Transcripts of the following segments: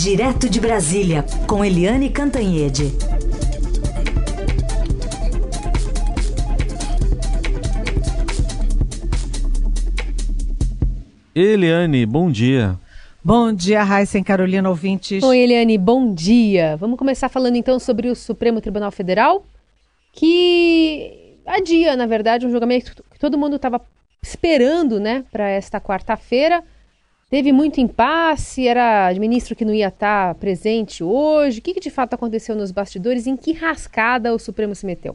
Direto de Brasília, com Eliane Cantanhede. Eliane, bom dia. Bom dia, Raíssa e Carolina ouvintes. Oi, Eliane, bom dia. Vamos começar falando então sobre o Supremo Tribunal Federal, que adia, na verdade, um julgamento que todo mundo estava esperando, né, para esta quarta-feira. Teve muito impasse, era ministro que não ia estar presente hoje. O que, que de fato aconteceu nos bastidores? Em que rascada o Supremo se meteu?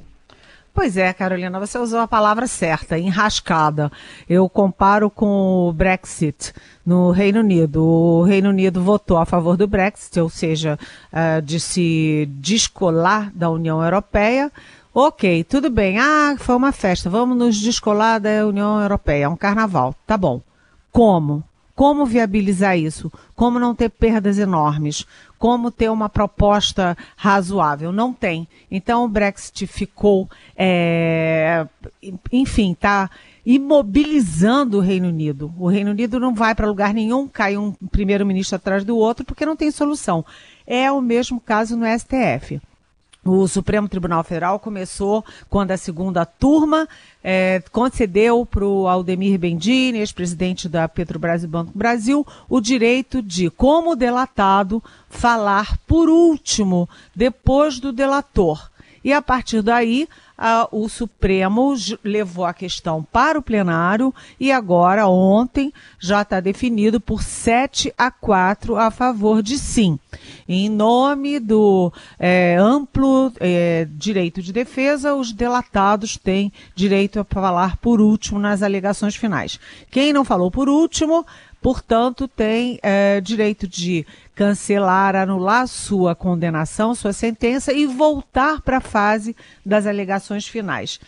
Pois é, Carolina, você usou a palavra certa, enrascada. Eu comparo com o Brexit no Reino Unido. O Reino Unido votou a favor do Brexit, ou seja, uh, de se descolar da União Europeia. Ok, tudo bem. Ah, foi uma festa. Vamos nos descolar da União Europeia. É um carnaval. Tá bom. Como? Como viabilizar isso? Como não ter perdas enormes? Como ter uma proposta razoável? Não tem. Então o Brexit ficou, é, enfim, está imobilizando o Reino Unido. O Reino Unido não vai para lugar nenhum, cai um primeiro-ministro atrás do outro, porque não tem solução. É o mesmo caso no STF. O Supremo Tribunal Federal começou quando a segunda turma é, concedeu para o Aldemir Bendini, ex-presidente da Petrobras e Banco Brasil, o direito de, como delatado, falar por último, depois do delator. E a partir daí, o Supremo levou a questão para o plenário e agora, ontem, já está definido por 7 a 4 a favor de sim. Em nome do é, amplo é, direito de defesa, os delatados têm direito a falar por último nas alegações finais. Quem não falou por último portanto, tem é, direito de cancelar, anular sua condenação, sua sentença e voltar para a fase das alegações finais.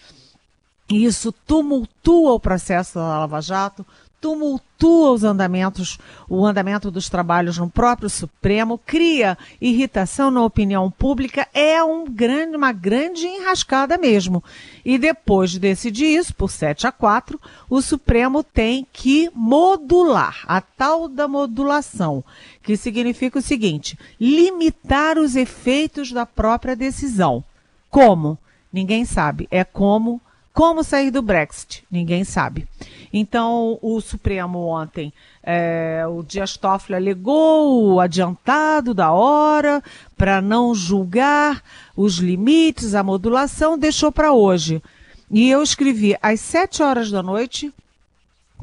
Isso tumultua o processo da Lava Jato, tumultua os andamentos, o andamento dos trabalhos no próprio Supremo, cria irritação na opinião pública, é um grande, uma grande enrascada mesmo. E depois de decidir isso, por 7 a 4, o Supremo tem que modular, a tal da modulação, que significa o seguinte: limitar os efeitos da própria decisão. Como? Ninguém sabe. É como como sair do Brexit? Ninguém sabe. Então, o Supremo ontem, é, o Dias Toffoli alegou o adiantado da hora para não julgar os limites, a modulação, deixou para hoje. E eu escrevi às sete horas da noite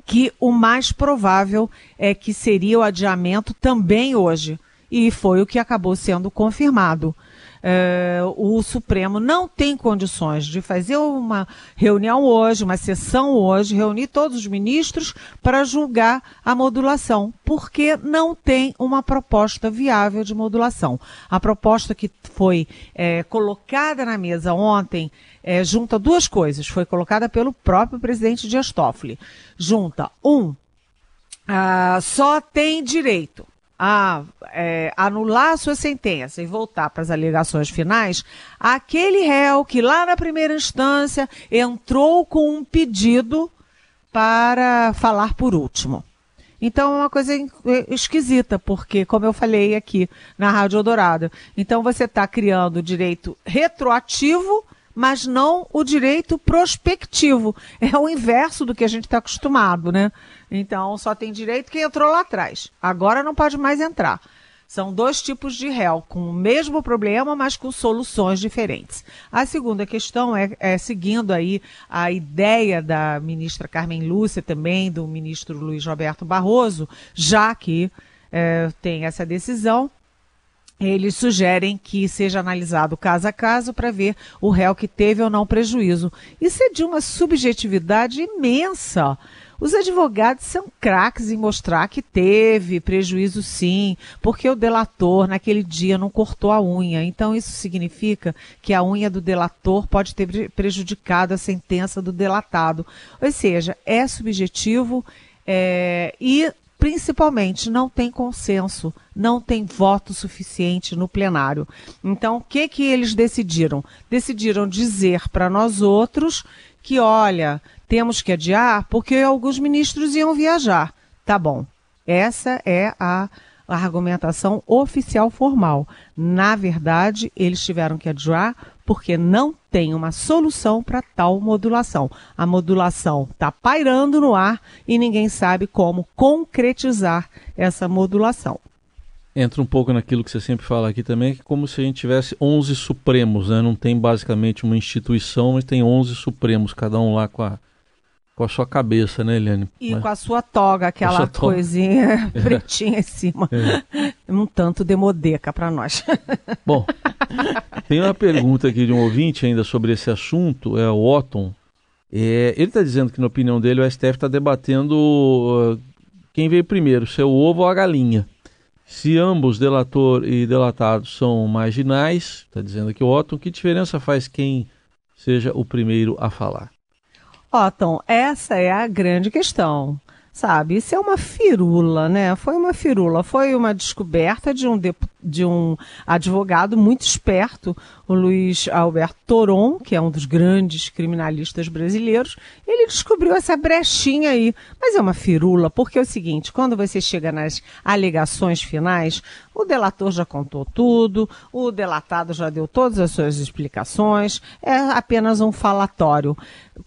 que o mais provável é que seria o adiamento também hoje. E foi o que acabou sendo confirmado é, o Supremo não tem condições de fazer uma reunião hoje, uma sessão hoje, reunir todos os ministros para julgar a modulação, porque não tem uma proposta viável de modulação. A proposta que foi é, colocada na mesa ontem é, junta duas coisas. Foi colocada pelo próprio presidente Dias Toffoli. Junta, um, ah, só tem direito a é, anular a sua sentença e voltar para as alegações finais, aquele réu que lá na primeira instância entrou com um pedido para falar por último. Então é uma coisa esquisita, porque, como eu falei aqui na Rádio Eldorado, então você está criando direito retroativo mas não o direito prospectivo. É o inverso do que a gente está acostumado, né? Então, só tem direito quem entrou lá atrás. Agora não pode mais entrar. São dois tipos de réu, com o mesmo problema, mas com soluções diferentes. A segunda questão é, é, seguindo aí a ideia da ministra Carmen Lúcia, também do ministro Luiz Roberto Barroso, já que é, tem essa decisão, eles sugerem que seja analisado caso a caso para ver o réu que teve ou não prejuízo. Isso é de uma subjetividade imensa. Os advogados são craques em mostrar que teve prejuízo sim, porque o delator naquele dia não cortou a unha. Então isso significa que a unha do delator pode ter prejudicado a sentença do delatado. Ou seja, é subjetivo é, e principalmente não tem consenso, não tem voto suficiente no plenário. Então, o que que eles decidiram? Decidiram dizer para nós outros que, olha, temos que adiar porque alguns ministros iam viajar. Tá bom. Essa é a a argumentação oficial formal. Na verdade, eles tiveram que adiar porque não tem uma solução para tal modulação. A modulação está pairando no ar e ninguém sabe como concretizar essa modulação. Entra um pouco naquilo que você sempre fala aqui também, que é como se a gente tivesse 11 supremos, né? Não tem basicamente uma instituição, mas tem 11 supremos, cada um lá com a com a sua cabeça, né, Eliane? E Mas... com a sua toga, aquela sua toga. coisinha é. pretinha em cima. É. Um tanto demodeca para nós. Bom, tem uma pergunta aqui de um ouvinte ainda sobre esse assunto, é o Otton. É, ele está dizendo que, na opinião dele, o STF está debatendo uh, quem veio primeiro, se é o ovo ou a galinha. Se ambos, delator e delatado, são marginais, está dizendo aqui o Otton, que diferença faz quem seja o primeiro a falar? Otton, essa é a grande questão. Sabe, isso é uma firula, né? Foi uma firula, foi uma descoberta de um, de um advogado muito esperto, o Luiz Alberto Toron, que é um dos grandes criminalistas brasileiros. Ele descobriu essa brechinha aí. Mas é uma firula, porque é o seguinte: quando você chega nas alegações finais, o delator já contou tudo, o delatado já deu todas as suas explicações, é apenas um falatório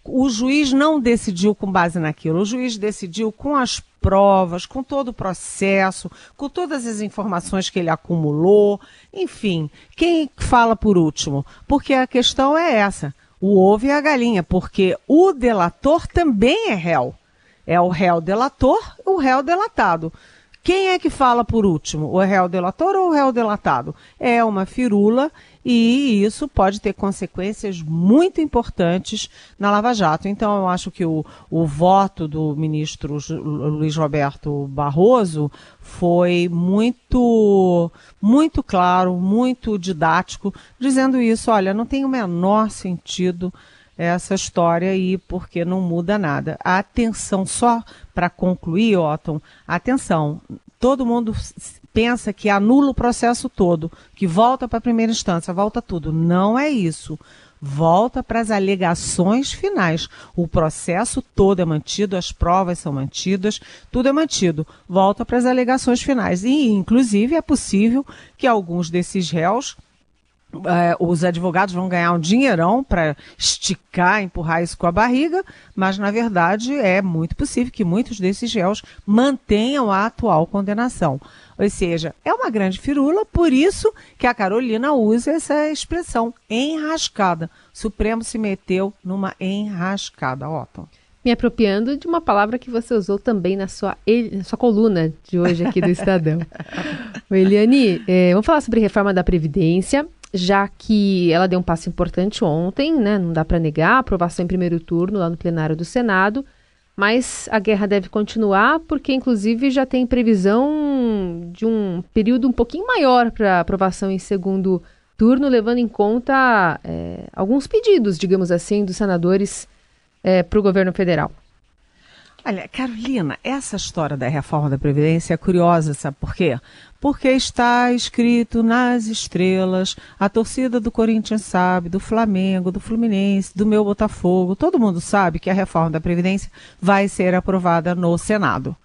o juiz não decidiu com base naquilo, o juiz decidiu com as provas, com todo o processo, com todas as informações que ele acumulou, enfim, quem fala por último? Porque a questão é essa: o ovo e a galinha, porque o delator também é réu. É o réu delator, o réu delatado. Quem é que fala por último? O réu delator ou o réu delatado? É uma firula e isso pode ter consequências muito importantes na Lava Jato. Então, eu acho que o, o voto do ministro Luiz Roberto Barroso foi muito, muito claro, muito didático, dizendo isso: olha, não tem o menor sentido essa história aí, porque não muda nada. Atenção, só para concluir, Otton, atenção, todo mundo pensa que anula o processo todo, que volta para a primeira instância, volta tudo. Não é isso. Volta para as alegações finais. O processo todo é mantido, as provas são mantidas, tudo é mantido. Volta para as alegações finais. E, inclusive, é possível que alguns desses réus é, os advogados vão ganhar um dinheirão para esticar, empurrar isso com a barriga, mas na verdade é muito possível que muitos desses réus mantenham a atual condenação. Ou seja, é uma grande firula, por isso que a Carolina usa essa expressão, enrascada. O Supremo se meteu numa enrascada, Otto. Me apropriando de uma palavra que você usou também na sua, na sua coluna de hoje aqui do Estadão. Eliane, é, vamos falar sobre reforma da Previdência já que ela deu um passo importante ontem, né? Não dá para negar, aprovação em primeiro turno lá no plenário do Senado, mas a guerra deve continuar porque, inclusive, já tem previsão de um período um pouquinho maior para aprovação em segundo turno, levando em conta é, alguns pedidos, digamos assim, dos senadores é, para o governo federal. Olha, Carolina, essa história da reforma da Previdência é curiosa, sabe por quê? Porque está escrito nas estrelas, a torcida do Corinthians sabe, do Flamengo, do Fluminense, do meu Botafogo, todo mundo sabe que a reforma da Previdência vai ser aprovada no Senado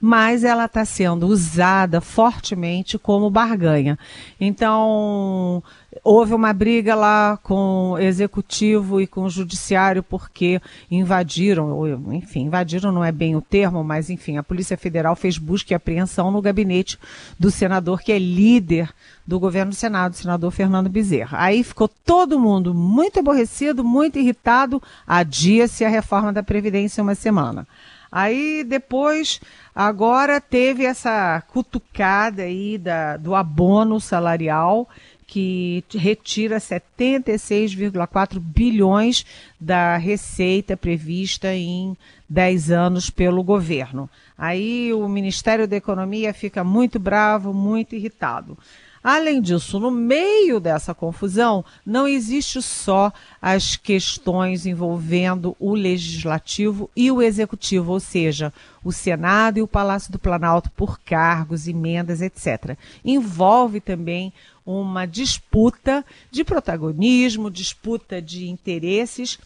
mas ela está sendo usada fortemente como barganha. Então, houve uma briga lá com o executivo e com o judiciário porque invadiram, enfim, invadiram não é bem o termo, mas enfim, a Polícia Federal fez busca e apreensão no gabinete do senador que é líder do governo do Senado, o senador Fernando Bezerra. Aí ficou todo mundo muito aborrecido, muito irritado, adia-se a reforma da Previdência uma semana. Aí depois, agora teve essa cutucada aí da, do abono salarial que retira 76,4 bilhões da receita prevista em 10 anos pelo governo. Aí o Ministério da Economia fica muito bravo, muito irritado. Além disso, no meio dessa confusão, não existe só as questões envolvendo o legislativo e o executivo, ou seja, o Senado e o Palácio do Planalto por cargos, emendas, etc. Envolve também uma disputa de protagonismo, disputa de interesses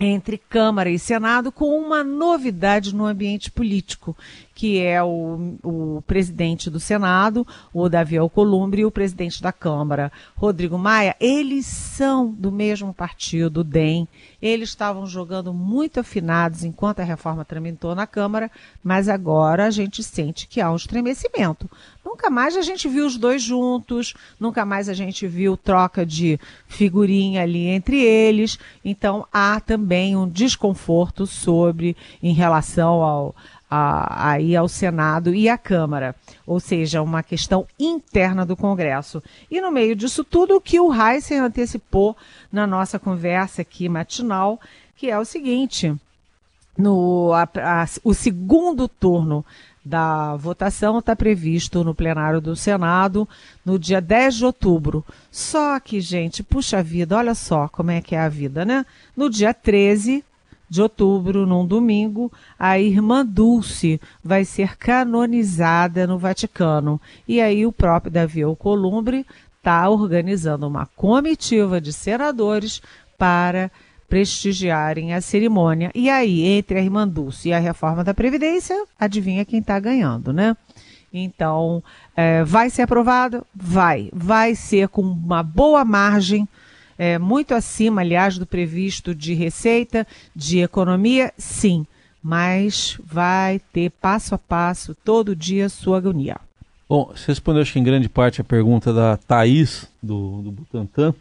entre Câmara e Senado com uma novidade no ambiente político, que é o, o presidente do Senado, o Davi Alcolumbre, e o presidente da Câmara, Rodrigo Maia. Eles são do mesmo partido, o DEM. Eles estavam jogando muito afinados enquanto a reforma tramitou na Câmara, mas agora a gente sente que há um estremecimento. Nunca mais a gente viu os dois juntos, nunca mais a gente viu troca de figurinha ali entre eles. Então há também um desconforto sobre em relação ao a, aí ao Senado e à Câmara, ou seja, uma questão interna do Congresso. E no meio disso tudo, o que o Heisen antecipou na nossa conversa aqui matinal, que é o seguinte: no a, a, o segundo turno da votação está previsto no plenário do Senado no dia 10 de outubro. Só que, gente, puxa vida, olha só como é que é a vida, né? No dia 13 de outubro, num domingo, a irmã Dulce vai ser canonizada no Vaticano. E aí o próprio Davi Alcolumbre está organizando uma comitiva de senadores para prestigiarem a cerimônia. E aí, entre a Irmã Dulce e a reforma da Previdência, adivinha quem está ganhando, né? Então, é, vai ser aprovado? Vai. Vai ser com uma boa margem, é, muito acima, aliás, do previsto de receita, de economia? Sim. Mas vai ter passo a passo, todo dia, sua agonia. Bom, você respondeu, acho que em grande parte, a pergunta da Thaís, do, do Butantan.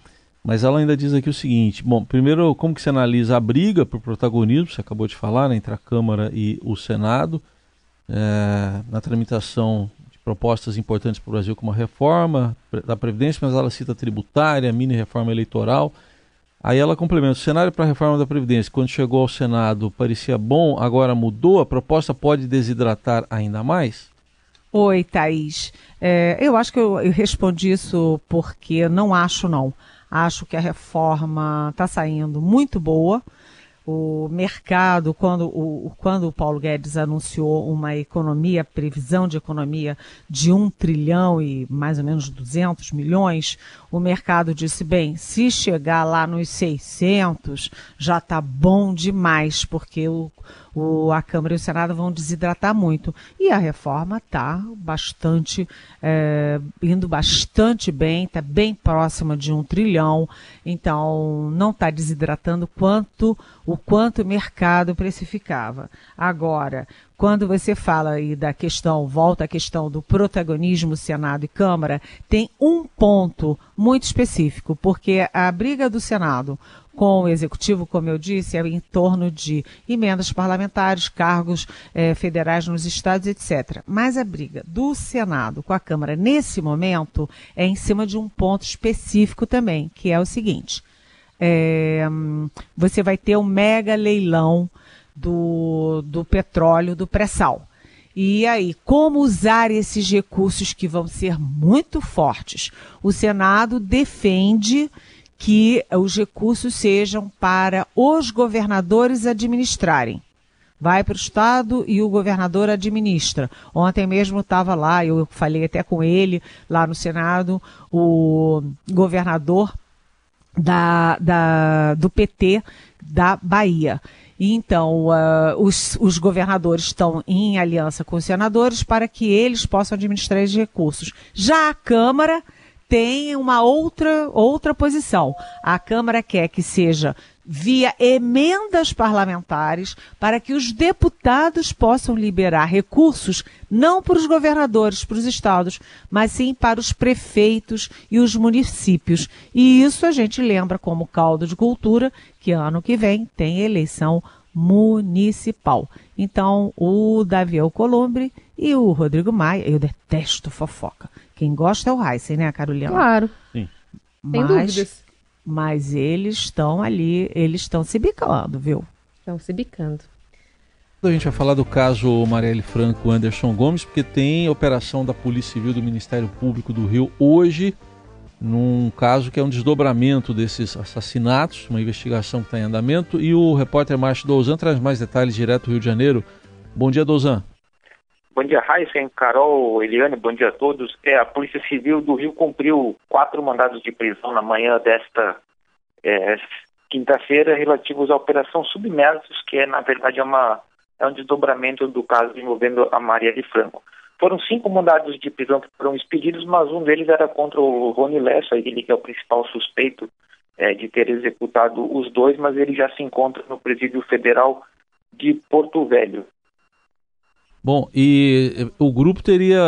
Mas ela ainda diz aqui o seguinte: bom, primeiro, como que você analisa a briga por protagonismo, você acabou de falar, né, entre a Câmara e o Senado, é, na tramitação de propostas importantes para o Brasil, como a reforma da Previdência, mas ela cita tributária, mini reforma eleitoral. Aí ela complementa: o cenário para a reforma da Previdência, quando chegou ao Senado, parecia bom, agora mudou, a proposta pode desidratar ainda mais? Oi, Thaís. É, eu acho que eu, eu respondi isso porque não acho, não. Acho que a reforma está saindo muito boa. O mercado, quando o, quando o Paulo Guedes anunciou uma economia, previsão de economia de um trilhão e mais ou menos 200 milhões, o mercado disse: bem, se chegar lá nos 600, já está bom demais, porque o, o, a Câmara e o Senado vão desidratar muito. E a reforma está bastante, é, indo bastante bem, está bem próxima de um trilhão, então não está desidratando quanto o quanto o mercado precificava. Agora, quando você fala aí da questão, volta à questão do protagonismo Senado e Câmara, tem um ponto muito específico, porque a briga do Senado com o Executivo, como eu disse, é em torno de emendas parlamentares, cargos eh, federais nos estados, etc. Mas a briga do Senado com a Câmara nesse momento é em cima de um ponto específico também, que é o seguinte: é, você vai ter um mega leilão do, do petróleo, do pré-sal. E aí, como usar esses recursos que vão ser muito fortes? O Senado defende que os recursos sejam para os governadores administrarem. Vai para o Estado e o governador administra. Ontem mesmo estava lá, eu falei até com ele lá no Senado, o governador da, da, do PT da Bahia. Então, uh, os, os, governadores estão em aliança com os senadores para que eles possam administrar esses recursos. Já a Câmara tem uma outra, outra posição. A Câmara quer que seja via emendas parlamentares para que os deputados possam liberar recursos não para os governadores, para os estados, mas sim para os prefeitos e os municípios. E isso a gente lembra como caldo de cultura que ano que vem tem eleição municipal. Então, o Davi Alcolumbre e o Rodrigo Maia, eu detesto fofoca. Quem gosta é o Heisen, né, Carolina? Claro. Sim. Mas, dúvidas. Mas eles estão ali, eles estão se bicando, viu? Estão se bicando. A gente vai falar do caso Marielle Franco Anderson Gomes, porque tem operação da Polícia Civil do Ministério Público do Rio hoje, num caso que é um desdobramento desses assassinatos, uma investigação que está em andamento. E o repórter Márcio Douzan traz mais detalhes direto do Rio de Janeiro. Bom dia, Douzan. Bom dia, Heisen, Carol, Eliane, bom dia a todos. É, a Polícia Civil do Rio cumpriu quatro mandados de prisão na manhã desta é, quinta-feira relativos à Operação Submersos, que é, na verdade, é, uma, é um desdobramento do caso envolvendo a Maria de Franco. Foram cinco mandados de prisão que foram expedidos, mas um deles era contra o Rony Lessa, ele que é o principal suspeito é, de ter executado os dois, mas ele já se encontra no presídio federal de Porto Velho. Bom, e o grupo teria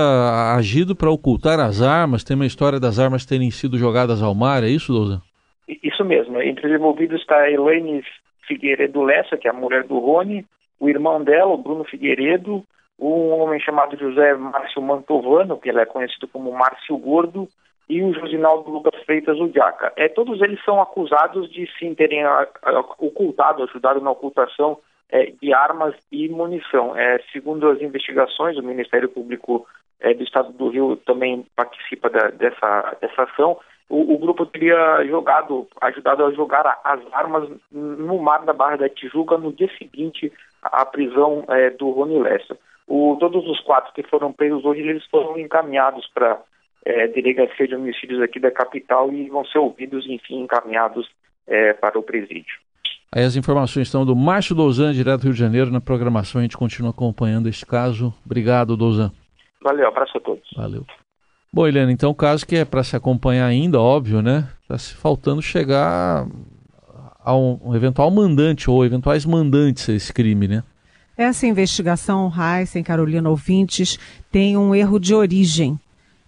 agido para ocultar as armas? Tem uma história das armas terem sido jogadas ao mar, é isso, Douza? Isso mesmo. Entre os envolvidos está a Elaine Figueiredo Lessa, que é a mulher do Rony, o irmão dela, o Bruno Figueiredo, um homem chamado José Márcio Mantovano, que ele é conhecido como Márcio Gordo, e o Josinaldo Lucas Freitas Udiaca. É, todos eles são acusados de sim terem a, a, ocultado, ajudado na ocultação é, de armas e munição. É, segundo as investigações, o Ministério Público é, do Estado do Rio também participa da, dessa, dessa ação. O, o, grupo teria jogado, ajudado a jogar as armas no mar da Barra da Tijuca no dia seguinte à prisão é, do Rony Lessa. O, todos os quatro que foram presos hoje, eles foram encaminhados para é, delegacia de homicídios aqui da capital e vão ser ouvidos, enfim, encaminhados é, para o presídio. Aí as informações estão do Márcio Douzan, direto do Rio de Janeiro, na programação. A gente continua acompanhando esse caso. Obrigado, Douzan. Valeu, abraço a todos. Valeu. Bom, Helena, então o caso que é para se acompanhar ainda, óbvio, né? Está se faltando chegar a um, um eventual mandante ou eventuais mandantes a esse crime, né? Essa investigação, Heisen, Carolina Ouvintes, tem um erro de origem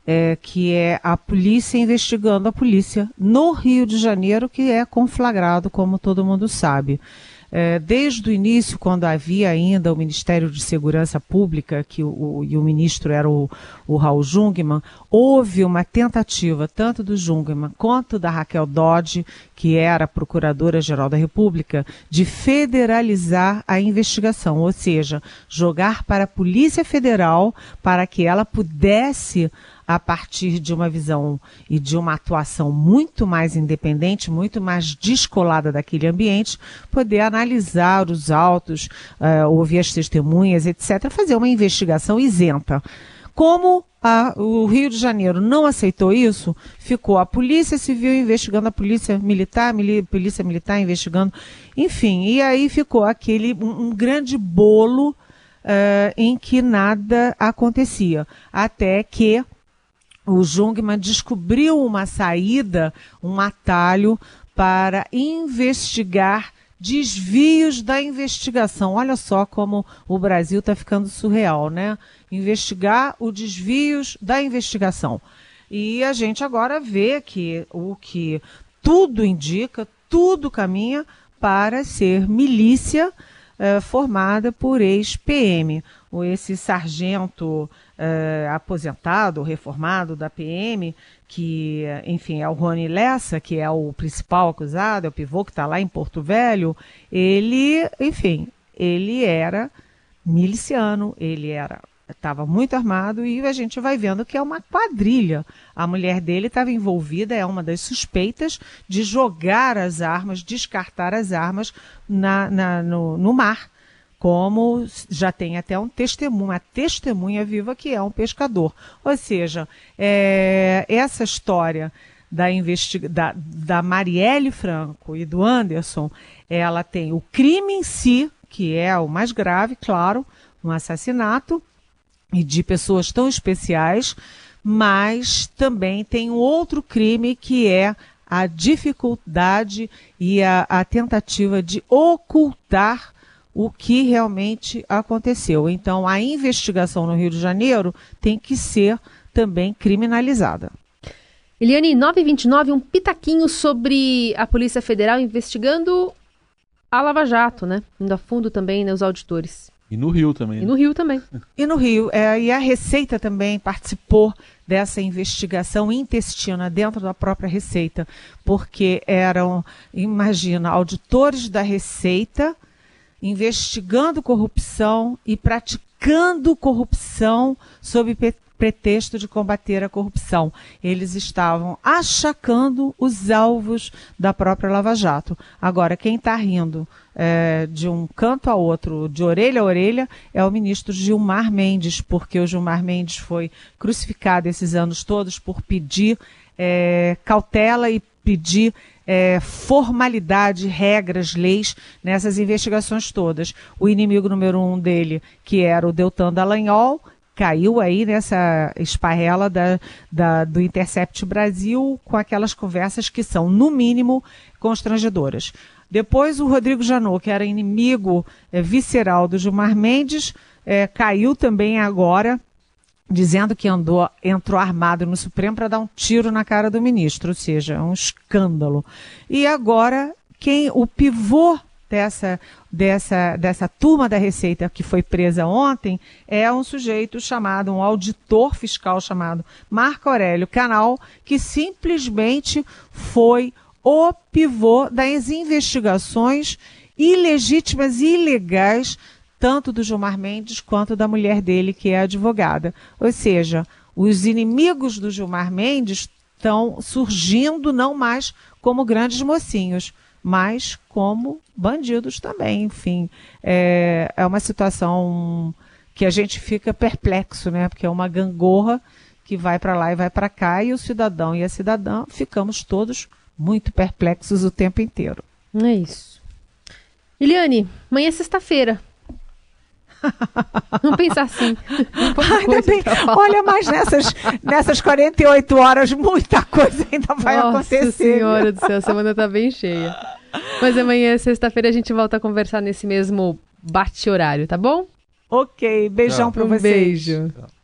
é, que é a polícia investigando a polícia no Rio de Janeiro, que é conflagrado, como todo mundo sabe. É, desde o início, quando havia ainda o Ministério de Segurança Pública, que o, e o ministro era o, o Raul Jungmann, houve uma tentativa, tanto do Jungmann quanto da Raquel Dodge, que era Procuradora-Geral da República, de federalizar a investigação, ou seja, jogar para a Polícia Federal para que ela pudesse a partir de uma visão e de uma atuação muito mais independente, muito mais descolada daquele ambiente, poder analisar os autos, uh, ouvir as testemunhas, etc., fazer uma investigação isenta. Como a, o Rio de Janeiro não aceitou isso, ficou a Polícia Civil investigando a Polícia Militar, mili, Polícia Militar investigando, enfim, e aí ficou aquele um, um grande bolo uh, em que nada acontecia, até que o Jungmann descobriu uma saída, um atalho para investigar desvios da investigação. Olha só como o Brasil está ficando surreal, né? Investigar os desvios da investigação. E a gente agora vê que o que tudo indica, tudo caminha para ser milícia eh, formada por ex-PM. Esse sargento uh, aposentado, reformado da PM, que, enfim, é o Rony Lessa, que é o principal acusado, é o pivô que está lá em Porto Velho, ele, enfim, ele era miliciano, ele era estava muito armado e a gente vai vendo que é uma quadrilha. A mulher dele estava envolvida, é uma das suspeitas de jogar as armas, descartar as armas na, na no, no mar como já tem até um testemunho, uma testemunha viva que é um pescador. Ou seja, é, essa história da, da, da Marielle Franco e do Anderson, ela tem o crime em si, que é o mais grave, claro, um assassinato, e de pessoas tão especiais, mas também tem um outro crime que é a dificuldade e a, a tentativa de ocultar o que realmente aconteceu. Então, a investigação no Rio de Janeiro tem que ser também criminalizada. Eliane, 929, um pitaquinho sobre a Polícia Federal investigando a Lava Jato, né? Indo a fundo também nos né, auditores. E no Rio também. E no Rio também. E no Rio. É, e a Receita também participou dessa investigação intestina dentro da própria Receita, porque eram, imagina, auditores da Receita investigando corrupção e praticando corrupção sob pretexto de combater a corrupção. Eles estavam achacando os alvos da própria Lava Jato. Agora, quem está rindo é, de um canto a outro, de orelha a orelha, é o ministro Gilmar Mendes, porque o Gilmar Mendes foi crucificado esses anos todos por pedir é, cautela e pedir é, formalidade, regras, leis nessas investigações todas. O inimigo número um dele, que era o Deltan Dallagnol, caiu aí nessa esparrela da, da, do Intercept Brasil com aquelas conversas que são, no mínimo, constrangedoras. Depois o Rodrigo Janot, que era inimigo é, visceral do Gilmar Mendes, é, caiu também agora, dizendo que andou, entrou armado no Supremo para dar um tiro na cara do ministro, ou seja, um escândalo. E agora, quem o pivô dessa, dessa, dessa turma da Receita que foi presa ontem é um sujeito chamado, um auditor fiscal chamado Marco Aurélio Canal, que simplesmente foi o pivô das investigações ilegítimas e ilegais, tanto do Gilmar Mendes quanto da mulher dele, que é advogada. Ou seja, os inimigos do Gilmar Mendes estão surgindo não mais como grandes mocinhos, mas como bandidos também. Enfim, é, é uma situação que a gente fica perplexo, né? Porque é uma gangorra que vai para lá e vai para cá e o cidadão e a cidadã ficamos todos muito perplexos o tempo inteiro. É isso. Eliane, amanhã é sexta-feira. Não pensar assim. Ainda bem, olha, mas nessas, nessas 48 horas, muita coisa ainda vai Nossa acontecer. Nossa senhora do céu, a semana tá bem cheia. Mas amanhã, sexta-feira, a gente volta a conversar nesse mesmo bate-horário, tá bom? Ok, beijão Tchau. pra um vocês. beijo. Tchau.